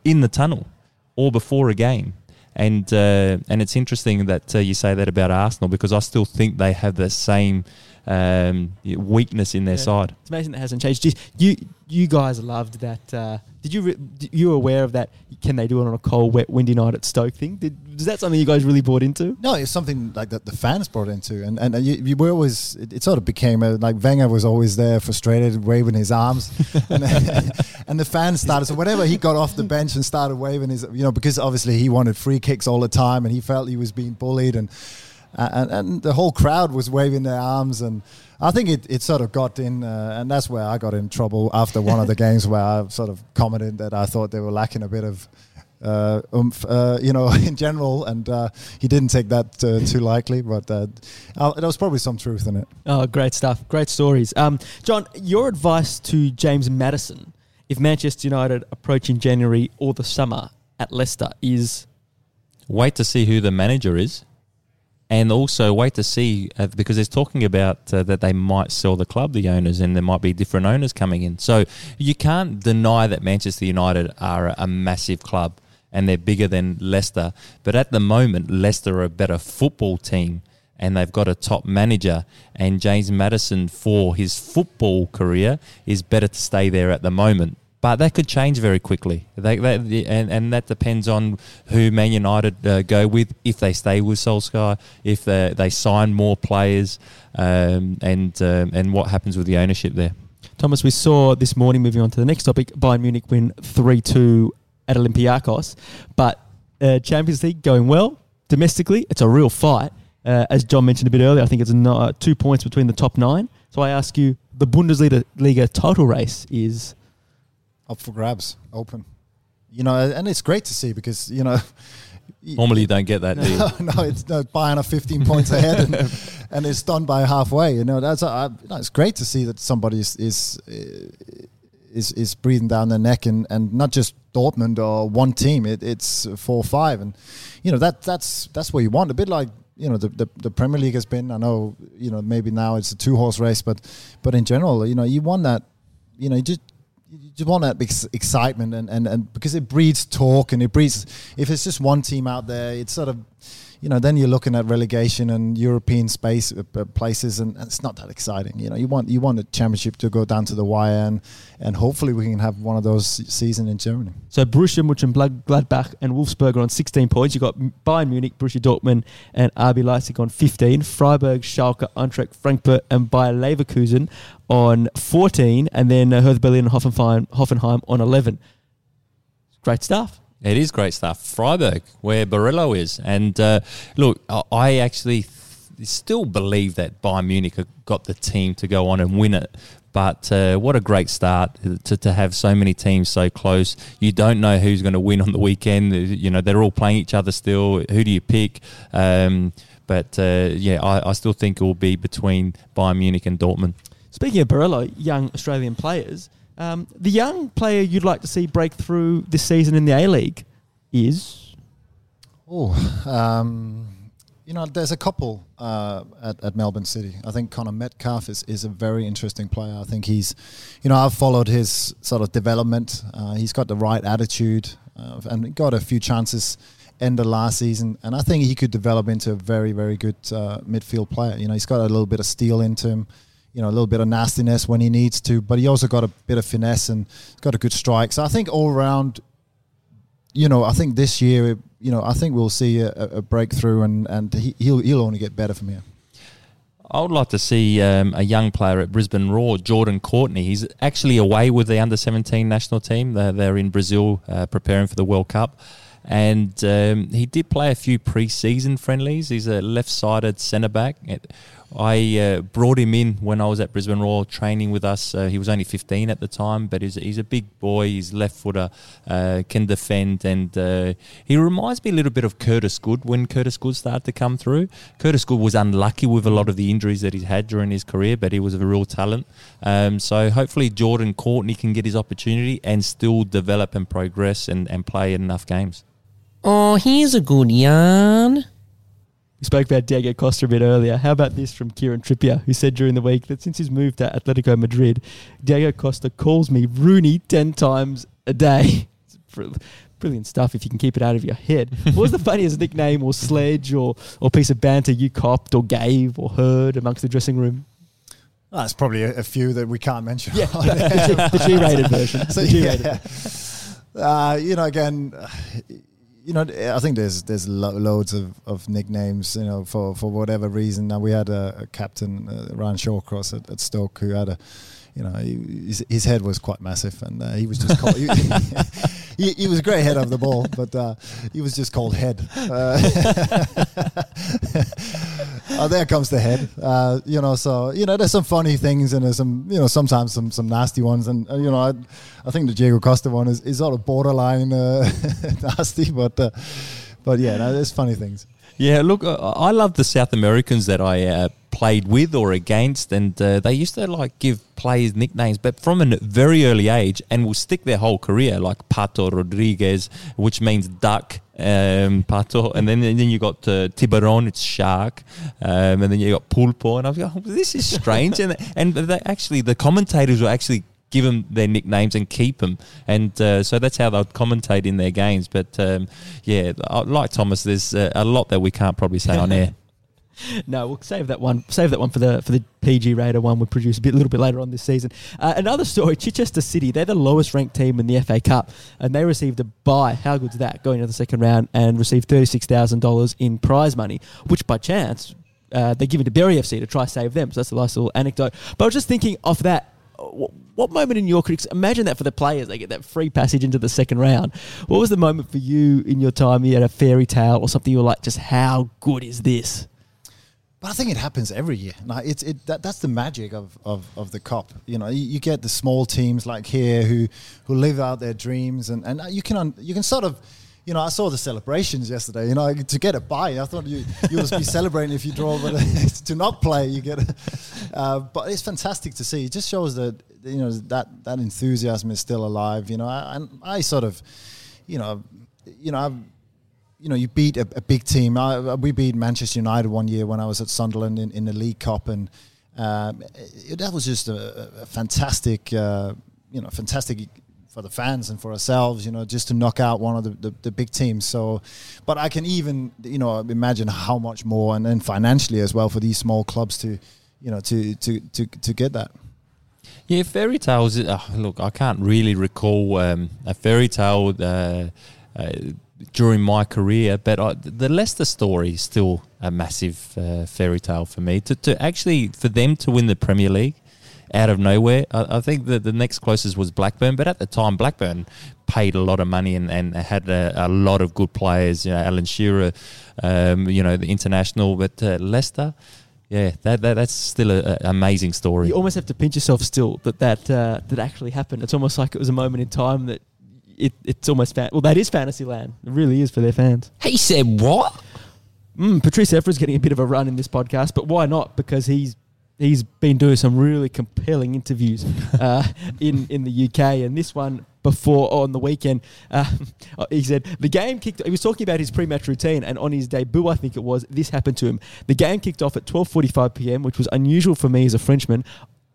C: in the tunnel or before a game. And uh, and it's interesting that uh, you say that about Arsenal because I still think they have the same um, weakness in their
A: Yeah.
C: side.
A: It's amazing that hasn't changed. You you guys loved that. Uh, did you re- you aware of that? Can they do it on a cold, wet, windy night at Stoke thing? Did, is that something you guys really bought into?
B: No, it's something like that the fans brought into, and and you, you were always. It, it sort of became a, like Wenger was always there, frustrated, waving his arms, *laughs* and, *laughs* and the fans started. So whenever he got off the bench and started waving his, you know, because obviously he wanted free kicks all the time, and he felt he was being bullied, and and, and the whole crowd was waving their arms, and I think it, it sort of got in, uh, and that's where I got in trouble after one of the *laughs* games where I sort of commented that I thought they were lacking a bit of uh, oomph, uh, you know, *laughs* in general, and uh, he didn't take that uh, too lightly, but uh, uh, there was probably some truth in it.
A: Oh, great stuff! Great stories. Um, John, your advice to James Maddison if Manchester United approach in January or the summer at Leicester is
C: Wait to see who the manager is, and also wait to see uh, because they're talking about uh, that they might sell the club, the owners, and there might be different owners coming in. So you can't deny that Manchester United are a, a massive club and they're bigger than Leicester. But at the moment, Leicester are a better football team. And they've got a top manager, and James Maddison for his football career is better to stay there at the moment. But that could change very quickly. They, they, and, and that depends on who Man United uh, go with, if they stay with Solskjaer, if they, they sign more players, um, and um, and what happens with the ownership there.
A: Thomas. We saw this morning. Moving on to the next topic, Bayern Munich win three two at Olympiacos, but uh, Champions League going well domestically. It's a real fight. Uh, as John mentioned a bit earlier, I think it's no, uh, two points between the top nine. So I ask you, the Bundesliga Liga title race is
B: Up for grabs, open. You know, and it's great to see because, you know, *laughs*
C: Normally, you don't get that, *laughs*
B: no, no, it's no, Bayern are 15 points ahead and, *laughs* and it's done by halfway. You know, that's uh, you know, it's great to see that somebody is is uh, is, is breathing down their neck and, and not just Dortmund or one team. It, it's four or five, and you know that that's that's what you want. A bit like you know the, the the Premier League has been. I know you know maybe now it's a two horse race, but but in general, you know you want that. You know, you just you want that ex- excitement and, and, and because it breeds talk and it breeds if it's just one team out there it's sort of you know then you're looking at relegation and European space uh, places and, and it's not that exciting you know you want you want the championship to go down to the wire and and hopefully we can have one of those se- season in Germany
A: So Borussia Mönchengladbach and Wolfsburg are on 16 points. You've got Bayern Munich, Borussia Dortmund, and RB Leipzig on 15. Freiburg, Schalke, Eintracht Frankfurt, and Bayer Leverkusen on 14. And then uh, Hertha Berlin and Hoffenheim, Hoffenheim on 11. Great stuff.
C: It is great stuff. Freiburg, where Borrello is. And uh, look, I- actually still believe that Bayern Munich got the team to go on and win it. But uh, what a great start to, to have so many teams so close. You don't know who's going to win on the weekend. You know, they're all playing each other still. Who do you pick? Um, but uh, yeah, I, I still think it will be between Bayern Munich and Dortmund.
A: Speaking of Borrello, young Australian players, um, the young player you'd like to see break through this season in the A League is.
B: oh um, you know there's a couple uh, at, at Melbourne City. I think Conor Metcalfe is, is a very interesting player. I think he's you know I've followed his sort of development. Uh, he's got the right attitude uh, and got a few chances end of last season. And I think he could develop into a very very good uh, midfield player. You know he's got a little bit of steel into him you know, a little bit of nastiness when he needs to, but he also got a bit of finesse and got a good strike. So I think all around, you know, I think this year, you know, I think we'll see a, a breakthrough, and and he, he'll he'll only get better from here.
C: I would like to see um, a young player at Brisbane Roar, Jordan Courtney. He's actually away with the under 17 national team. They're, they're in Brazil uh, preparing for the World Cup. And um, he did play a few pre season friendlies. He's a left sided centre back. I uh, brought him in when I was at Brisbane Royal training with us. Uh, he was only 15 at the time, but he's, he's a big boy. He's left footer, uh, can defend, and uh, he reminds me a little bit of Curtis Good when Curtis Good started to come through. Curtis Good was unlucky with a lot of the injuries that he's had during his career, but he was a real talent. Um, so hopefully Jordan Courtney can get his opportunity and still develop and progress and, and play enough games.
D: Oh, here's a good yarn.
A: We spoke about Diego Costa a bit earlier. How about this from Kieran Trippier, who said during the week that since he's moved to Atletico Madrid, Diego Costa calls me Rooney 10 times a day. *laughs* It's a pr- brilliant stuff if you can keep it out of your head. *laughs* what was the funniest nickname or sledge or, or piece of banter you copped or gave or heard amongst the dressing room?
B: Oh, That's probably a, a few that we can't mention.
A: Yeah, *laughs* the, G- the G-rated version.
B: So
A: The G-rated.
B: yeah, uh, you know, again, uh, you know, I think there's there's lo- loads of, of nicknames, you know, for, for whatever reason. Now we had a, a captain, uh, Ryan Shawcross at, at Stoke, who had a, you know, he, his, his head was quite massive, and uh, he was just called. he, *laughs* he, he was a great head of the ball, but uh, he was just called head. *laughs* Oh, there comes the head. Uh, you know, so you know, there's some funny things and there's some, you know, sometimes some some nasty ones, and uh, you know, I, I think the Diego Costa one is, is sort of borderline uh, *laughs* nasty, but uh, but yeah, no, there's funny things.
C: Yeah, look, I love the South Americans that I uh, played with or against, and uh, they used to like give players nicknames, but from a very early age, and will stick their whole career, like Pato Rodriguez, which means duck. Um, pato, and then and then you got uh, tiburon, it's shark, um, and then you got pulpo, and I was like, oh, this is strange, *laughs* and and they actually the commentators were actually give them their nicknames and keep them, and uh, so that's how they'll commentate in their games. But um, yeah, like Thomas, there's uh, a lot that we can't probably say on air. *laughs*
A: No, we'll save that one. Save that one for the for the PG Raider one. We'll produce a bit, little bit later on this season. Uh, another story: Chichester City. They're the lowest ranked team in the FA Cup, and they received a buy. How good's that? Going into the second round and received thirty six thousand dollars in prize money, which by chance uh, they give it to Bury FC to try save them. So that's a nice little anecdote. But I was just thinking off that. Wh- What moment in your critics? Imagine that for the players, they get that free passage into the second round. What was the moment for you in your time? You had a fairy tale or something. You were like, just how good is this?
B: But I think it happens every year. It's it that, that's the magic of, of, of the cup. You know, you, you get the small teams like here who who live out their dreams, and, and you can you can sort of. You know, I saw the celebrations yesterday. You know, to get a buy, I thought you you would be *laughs* celebrating if you draw, but *laughs* to not play, you get. A, uh, but it's fantastic to see. It just shows that you know that that enthusiasm is still alive. You know, I, I sort of, you know, you know, I've, you know, you beat a, a big team. I, we beat Manchester United one year when I was at Sunderland in, in the League Cup, and um, it, that was just a, a fantastic, uh, you know, fantastic for the fans and for ourselves. You know, just to knock out one of the, the, the big teams. So, but I can even, you know, imagine how much more, and then financially as well for these small clubs to, you know, to to to to get that.
C: Yeah, fairy tales. Uh, look, I can't really recall um, a fairy tale uh, uh, during my career, but I, the Leicester story is still a massive uh, fairy tale for me. To, to actually for them to win the Premier League out of nowhere, I, I think that the next closest was Blackburn, but at the time Blackburn paid a lot of money and, and had a, a lot of good players. You know, Alan Shearer, um, you know, the international, but uh, Leicester. Yeah, that, that that's still an amazing story.
A: You almost have to pinch yourself still that that uh, that actually happened. It's almost like it was a moment in time that it, it's almost fan- well that is fantasy land. It really is for their fans.
D: He said what?
A: Mm, Patrice Evra's getting a bit of a run in this podcast, but why not? Because he's he's been doing some really compelling interviews *laughs* uh, in in the UK, and this one before on the weekend, uh, *laughs* he said the game kicked. He was talking about his pre-match routine, and on his debut, I think it was, this happened to him. The game kicked off at 12:45 p.m., which was unusual for me as a Frenchman.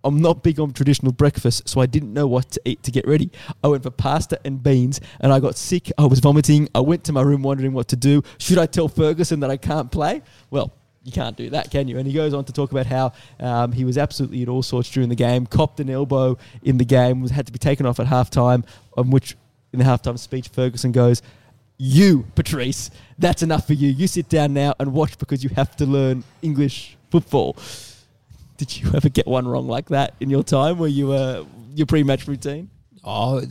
A: I'm not big on traditional breakfast, so I didn't know what to eat to get ready. I went for pasta and beans, and I got sick. I was vomiting. I went to my room wondering what to do. Should I tell Ferguson that I can't play? Well, you can't do that, can you? And he goes on to talk about how um, he was absolutely at all sorts during the game, copped an elbow in the game, was had to be taken off at halftime. On which, in the halftime speech, Ferguson goes, "You, Patrice, that's enough for you. You sit down now and watch because you have to learn English football." Did you ever get one wrong like that in your time, where you were your pre-match routine?
C: Oh,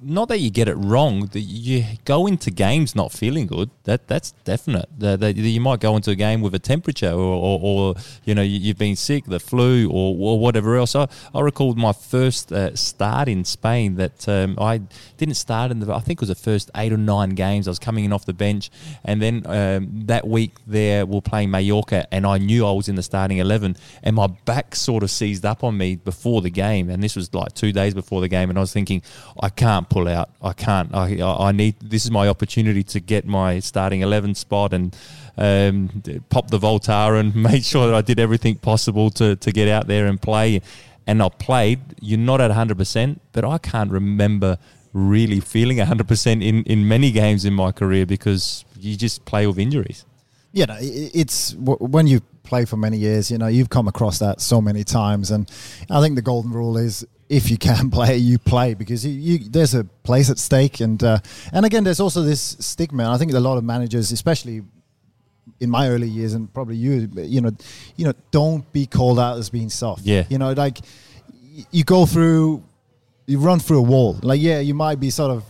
C: not that you get it wrong. that You go into games not feeling good. That that's definite. That, you might go into a game with a temperature, or, or, or you know you, you've been sick, the flu, or, or whatever else. I, I recall my first uh, start in Spain that um, I didn't start in the. I think it was the first eight or nine games. I was coming in off the bench, and then um, that week there we we're playing Mallorca, and I knew I was in the starting eleven, and my back sort of seized up on me before the game, and this was like two days before the game, and I was thinking, I can't pull out. I can't. I, I need. This is my opportunity to get my starting eleven spot and um, pop the Voltaren and *laughs* make sure that I did everything possible to to get out there and play. And I played. You're not at 100, percent but I can't remember really feeling 100% in, in many games in my career because you just play with injuries.
B: you know, it's when you play for many years, you know, you've come across that so many times. And I think the golden rule is if you can *laughs* play, you play because you, you there's a place at stake. And, uh, and again, there's also this stigma. I think a lot of managers, especially in my early years and probably you, you know, you know, don't be called out as being soft.
C: Yeah.
B: You know, like you go through, you run through a wall. Like, yeah, you might be sort of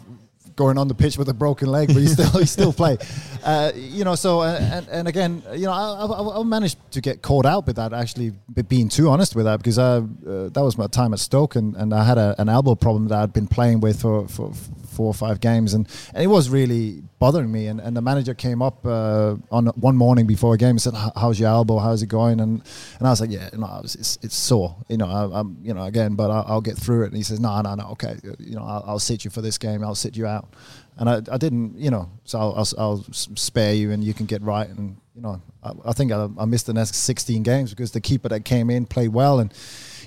B: going on the pitch with a broken leg, but you still *laughs* you still play. Uh, you know, so uh, and, and again, you know, I, I, I managed to get caught out with that. Actually, being too honest with that because I, uh, that was my time at Stoke, and, and I had a, an elbow problem that I'd been playing with for, for four or five games, and, and it was really bothering me. And, and the manager came up uh, on one morning before a game and said, "How's your elbow? How's it going?" And and I was like, "Yeah, no, it's it's, it's sore. You know, I, I'm you know again, but I'll, I'll get through it." And he says, "No, no, no, okay. You know, I'll, I'll sit you for this game. I'll sit you out." And I, I didn't, you know, so I'll, I'll, I'll spare you and you can get right. And you know, I, I think I, I missed the next 16 games because the keeper that came in played well and.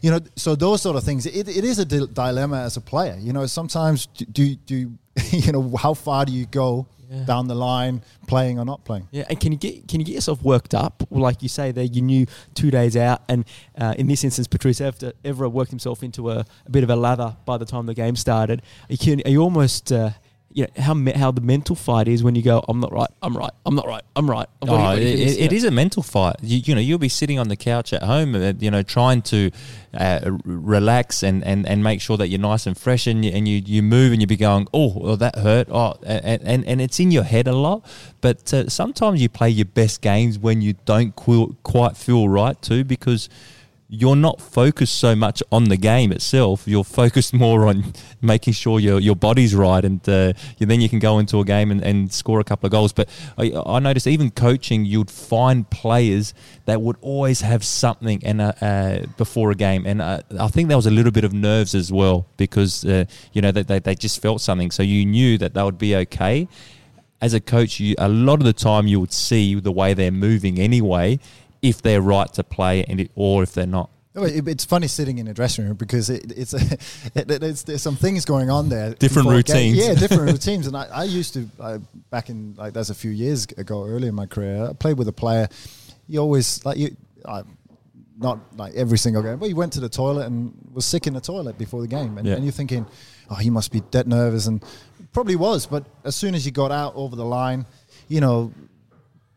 B: You know, so those sort of things. It, it is a di- dilemma as a player. You know, sometimes do, do do *laughs* you know how far do you go
A: Yeah.
B: down the line, playing or not playing?
A: Yeah, and can you get can you get yourself worked up? Well, like you say there, you knew two days out, and uh, in this instance, Patrice Evra, Evra worked himself into a, a bit of a lather by the time the game started. You can, are you almost, uh, you know, how me, how the mental fight is when you go, I'm not right, I'm right, I'm not right, I'm right. I've
C: Oh, it,
A: ready for this,"
C: it- it is a mental fight. You, you know, you'll be sitting on the couch at home, uh, you know, trying to uh, relax and, and, and make sure that you're nice and fresh, and you, and you, you move and you be going, oh, well, that hurt. Oh, and, and, and it's in your head a lot. But uh, sometimes you play your best games when you don't qu- quite feel right too, because you're not focused so much on the game itself. You're focused *laughs* more on making sure your your body's right, and uh, then you can go into a game and, and score a couple of goals. But I, I noticed even coaching, you'd find players that would always have something and uh, uh, before a game, and uh, I think there was a little bit of nerves as well because uh, you know they, they they just felt something, so you knew that they would be okay as a coach, you, a lot of the time you would see the way they're moving anyway, if they're right to play and it, or if they're not.
B: It's funny sitting in a dressing room because it, it's, a, it, *laughs* it- it's there's some things going on there.
C: Different
B: before a game.
C: routines.
B: Yeah, different *laughs* routines. And I, I used to I, back in like that's a few years ago, early in my career. I played with a player. You always like you, I, not like every single game, but he went to the toilet and was sick in the toilet before the game, and,
C: Yeah.
B: and you're thinking, oh, he must be dead nervous, and probably was. But as soon as you got out over the line, you know,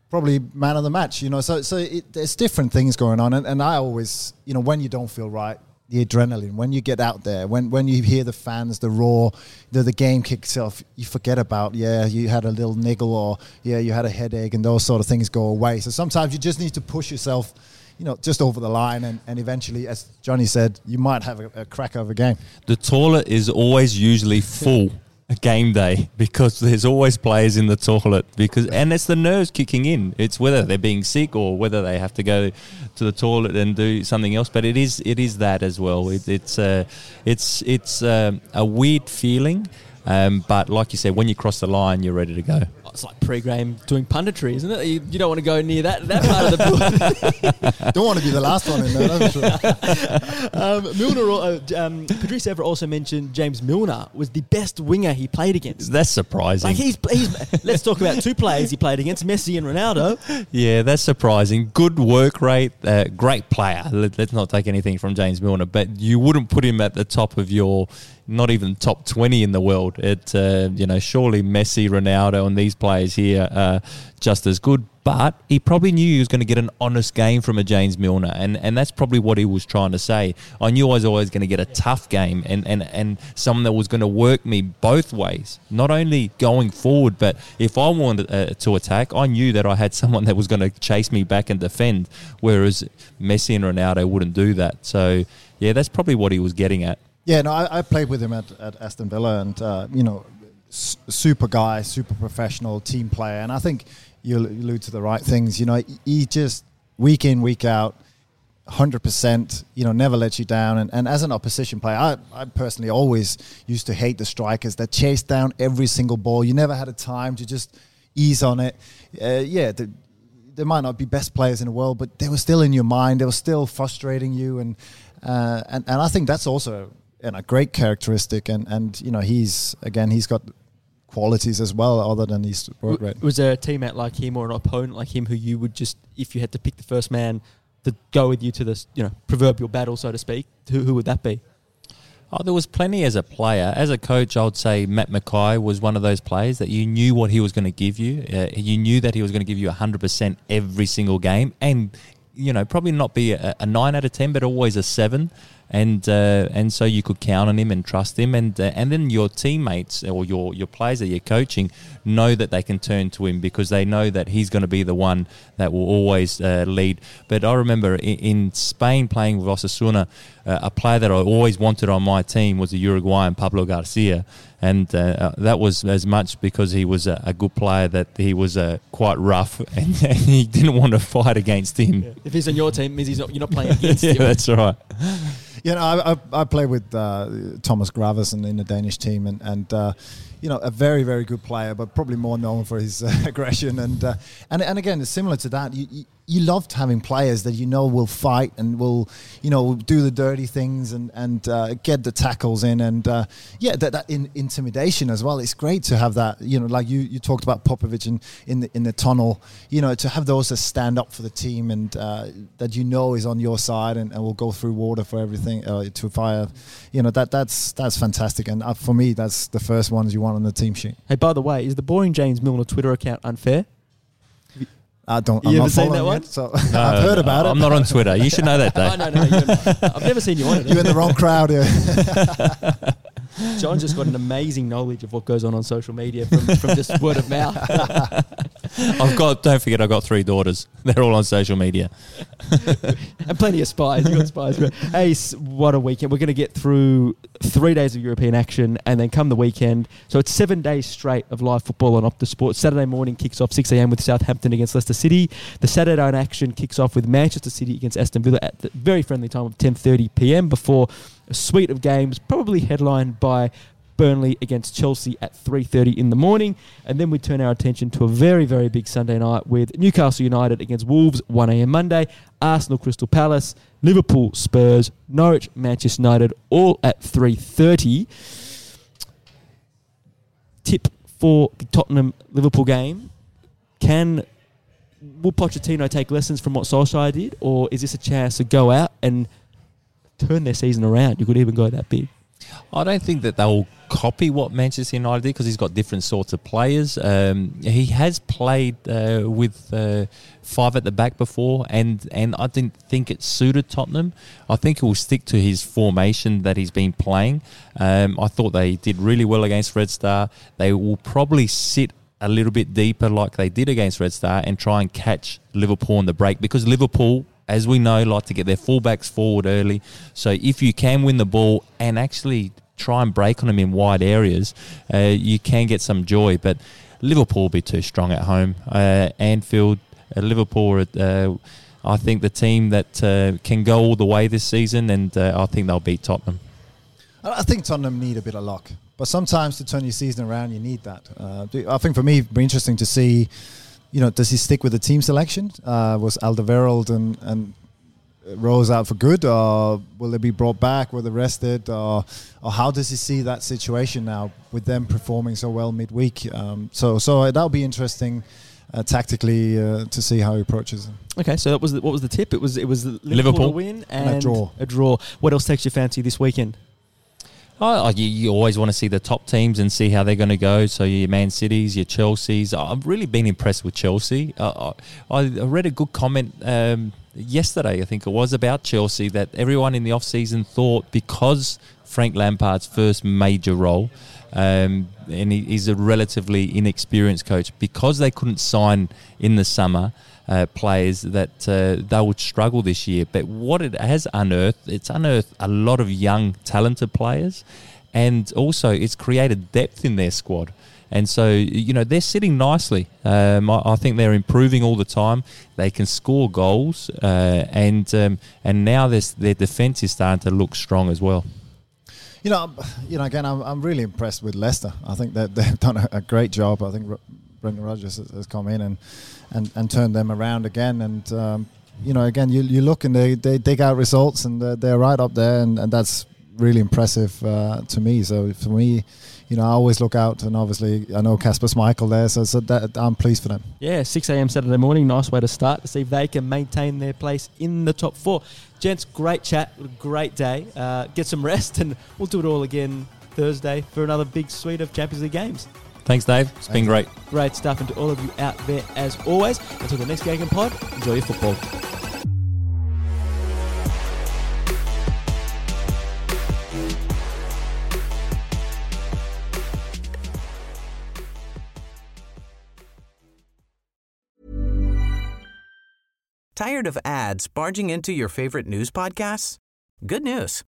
B: probably man of the match, you know. So so it, there's different things going on, and, and I always, you know, when you don't feel right, the adrenaline, when you get out there, when when you hear the fans, the roar, the the game kicks off, you forget about yeah, you had a little niggle or yeah, you had a headache, and those sort of things go away. So sometimes you just need to push yourself. You know, just over the line, and, and eventually, as Johnny said, you might have a, a crack of a game.
C: The toilet is always usually full a game day because there's always players in the toilet because and it's the nerves kicking in. It's whether they're being sick or whether they have to go to the toilet and do something else. But it is it is that as well. It, it's uh, it's it's um, a weird feeling. Um, but like you said, when you cross the line, you're ready to go.
A: Oh, It's like pre-game doing punditry, isn't it? You, you don't want to go near that that part of the book. *laughs*
B: Don't want to be the last one in there. That's for sure. *laughs*
A: Um, Milner, uh, um, Patrice Evra also mentioned James Milner was the best winger he played against.
C: That's surprising.
A: Like he's, he's let's talk about two players he played against, Messi and Ronaldo.
C: Yeah, that's surprising. Good work rate, uh, great player. Let, us not take anything from James Milner, but you wouldn't put him at the top of your, not even top twenty in the world. It, uh, you know, surely Messi, Ronaldo, and these players here are just as good. But he probably knew he was going to get an honest game from a James Milner, and, and that's probably what he was trying to say. I knew I was always going to get a tough game, and, and, and someone that was going to work me both ways, not only going forward, but if I wanted uh, to attack, I knew that I had someone that was going to chase me back and defend, whereas Messi and Ronaldo wouldn't do that. So, yeah, that's probably what he was getting at.
B: Yeah, no, I, I played with him at, at Aston Villa, and uh, you know, s- super guy, super professional team player, and I think you allude to the right things. You know, he just week in, week out, hundred percent. You know, never lets you down. And, and as an opposition player, I, I personally always used to hate the strikers that chase down every single ball. You never had a time to just ease on it. Uh, yeah, the, they might not be best players in the world, but they were still in your mind. They were still frustrating you, and uh, and and I think that's also and a great characteristic, and and you know he's again he's got qualities as well other than his work rate.
A: Was there a teammate like him or an opponent like him who you would just, if you had to pick the first man to go with you to this, you know, proverbial battle, so to speak, who, who would that be?
C: Oh, there was plenty as a player. As a coach, I would say Matt McKay was one of those players that you knew what he was going to give you. Uh, you knew that he was going to give you 100% every single game and, you know, probably not be a, a 9 out of 10, but always a 7 and uh, and so you could count on him and trust him, and uh, and then your teammates or your your players that you're coaching know that they can turn to him because they know that he's going to be the one that will always uh, lead. But I remember in, in Spain playing with Osasuna, uh, a player that I always wanted on my team was the Uruguayan Pablo Garcia, and uh, uh, that was as much because he was a, a good player that he was uh, quite rough *laughs* and, and, *laughs* he didn't want to fight against him.
A: Yeah. If he's on your team, means he's not, you're not playing *laughs* against
C: yeah,
A: him.
C: that's right.
B: You know, I, I, I play with uh, Thomas Gravesen in the Danish team, and and uh, you know, a very very good player, but probably more known for his uh, *laughs* aggression and uh, and and again, it's similar to that. You, you, you loved having players that you know will fight and will, you know, do the dirty things and and uh, get the tackles in and uh, yeah, that, that in, intimidation as well. It's great to have that. You know, like you, you talked about Popovic in in the in the tunnel. You know, to have those that stand up for the team and uh, that you know is on your side and, and will go through water for everything uh, to fire. You know that that's that's fantastic. And uh, for me, that's the first ones you want on the team sheet.
A: Hey, by the way, is the boring James Milner Twitter account unfair?
B: I don't.
A: You
B: I'm
A: ever
B: not
A: seen
B: following
A: that one?
B: it, so *laughs* I've heard about it.
C: I'm not on Twitter. You should know that, *laughs*
A: Oh,
C: Dave.
A: no, no, I've never seen you on it. *laughs*
B: You're in the wrong crowd here.
A: John's just got an amazing knowledge of what goes on on social media from, from just word of mouth. *laughs*
C: I've got. Don't forget, I've got three daughters. *laughs* They're all on social media. *laughs*
A: and plenty of spies. You got spies. Hey, what a weekend! We're going to get through three days of European action, and then come the weekend. So it's seven days straight of live football on Optus Sports. Saturday morning kicks off six a.m. with Southampton against Leicester City. The Saturday night action kicks off with Manchester City against Aston Villa at the very friendly time of ten thirty p.m. Before a suite of games, probably headlined by Burnley against Chelsea at 3:30 in the morning, and then we turn our attention to a very very big Sunday night with Newcastle United against Wolves 1 a.m. Monday, Arsenal Crystal Palace, Liverpool Spurs, Norwich Manchester United all at 3:30. Tip for the Tottenham Liverpool game: Can will Pochettino take lessons from what Solskjaer did, or is this a chance to go out and turn their season around? You could even go that big.
C: I don't think that they'll copy what Manchester United did because he's got different sorts of players. Um, he has played uh, with uh, five at the back before, and, and I didn't think it suited Tottenham. I think he will stick to his formation that he's been playing. Um, I thought they did really well against Red Star. They will probably sit a little bit deeper like they did against Red Star and try and catch Liverpool on the break because Liverpool as we know, like to get their fullbacks forward early. So if you can win the ball and actually try and break on them in wide areas, uh, you can get some joy. But Liverpool will be too strong at home. Uh, Anfield, uh, Liverpool, uh, I think the team that uh, can go all the way this season, and uh, I think they'll beat Tottenham.
B: I think Tottenham need a bit of luck, but sometimes to turn your season around, you need that. I think for me, it'd be interesting to see. You know, does he stick with the team selection? Uh, was Alderweireld and and Rose out for good, or will they be brought back? Were they rested, or or how does he see that situation now with them performing so well midweek? Um, so so that'll be interesting. Uh, tactically, uh, to see how he approaches it.
A: Okay, so that was the, what was the tip? It was it was Liverpool,
C: Liverpool.
A: win and,
B: And a draw.
A: A draw. What else takes your fancy this weekend?
C: Oh, you, you always want to see the top teams and see how they're going to go. So your Man Cities, your Chelseas. I've really been impressed with Chelsea. Uh, I, I read a good comment um, yesterday, I think it was, about Chelsea that everyone in the off season thought because Frank Lampard's first major role, um, and he, he's a relatively inexperienced coach, because they couldn't sign in the summer. Uh, players that uh, they would struggle this year. But what it has unearthed, it's unearthed a lot of young, talented players, and also it's created depth in their squad. And so, you know, they're sitting nicely. Um, I, I think they're improving all the time. They can score goals, uh, and um, and now their defence is starting to look strong as well.
B: You know, you know. Again, I'm, I'm really impressed with Leicester. I think that they've *laughs* done a, a great job. I think Brendan Rodgers has, has come in and, and, and turned them around again. And um, you know, again, you, you look and they, they dig out results and they're, they're right up there, and, and that's really impressive uh, to me. So for me, you know, I always look out, and obviously I know Kasper Schmeichel there, so, so that, I'm pleased for them.
A: Yeah, 6 a.m. Saturday morning, nice way to start to see if they can maintain their place in the top four. Gents, great chat, great day. Uh, get some rest, *laughs* and we'll do it all again Thursday for another big suite of Champions League games.
C: Thanks, Dave. It's been great.
A: Great stuff, and to all of you out there, as always, until the next Gegenpod, enjoy your football.
E: Tired of ads barging into your favorite news podcasts? Good news.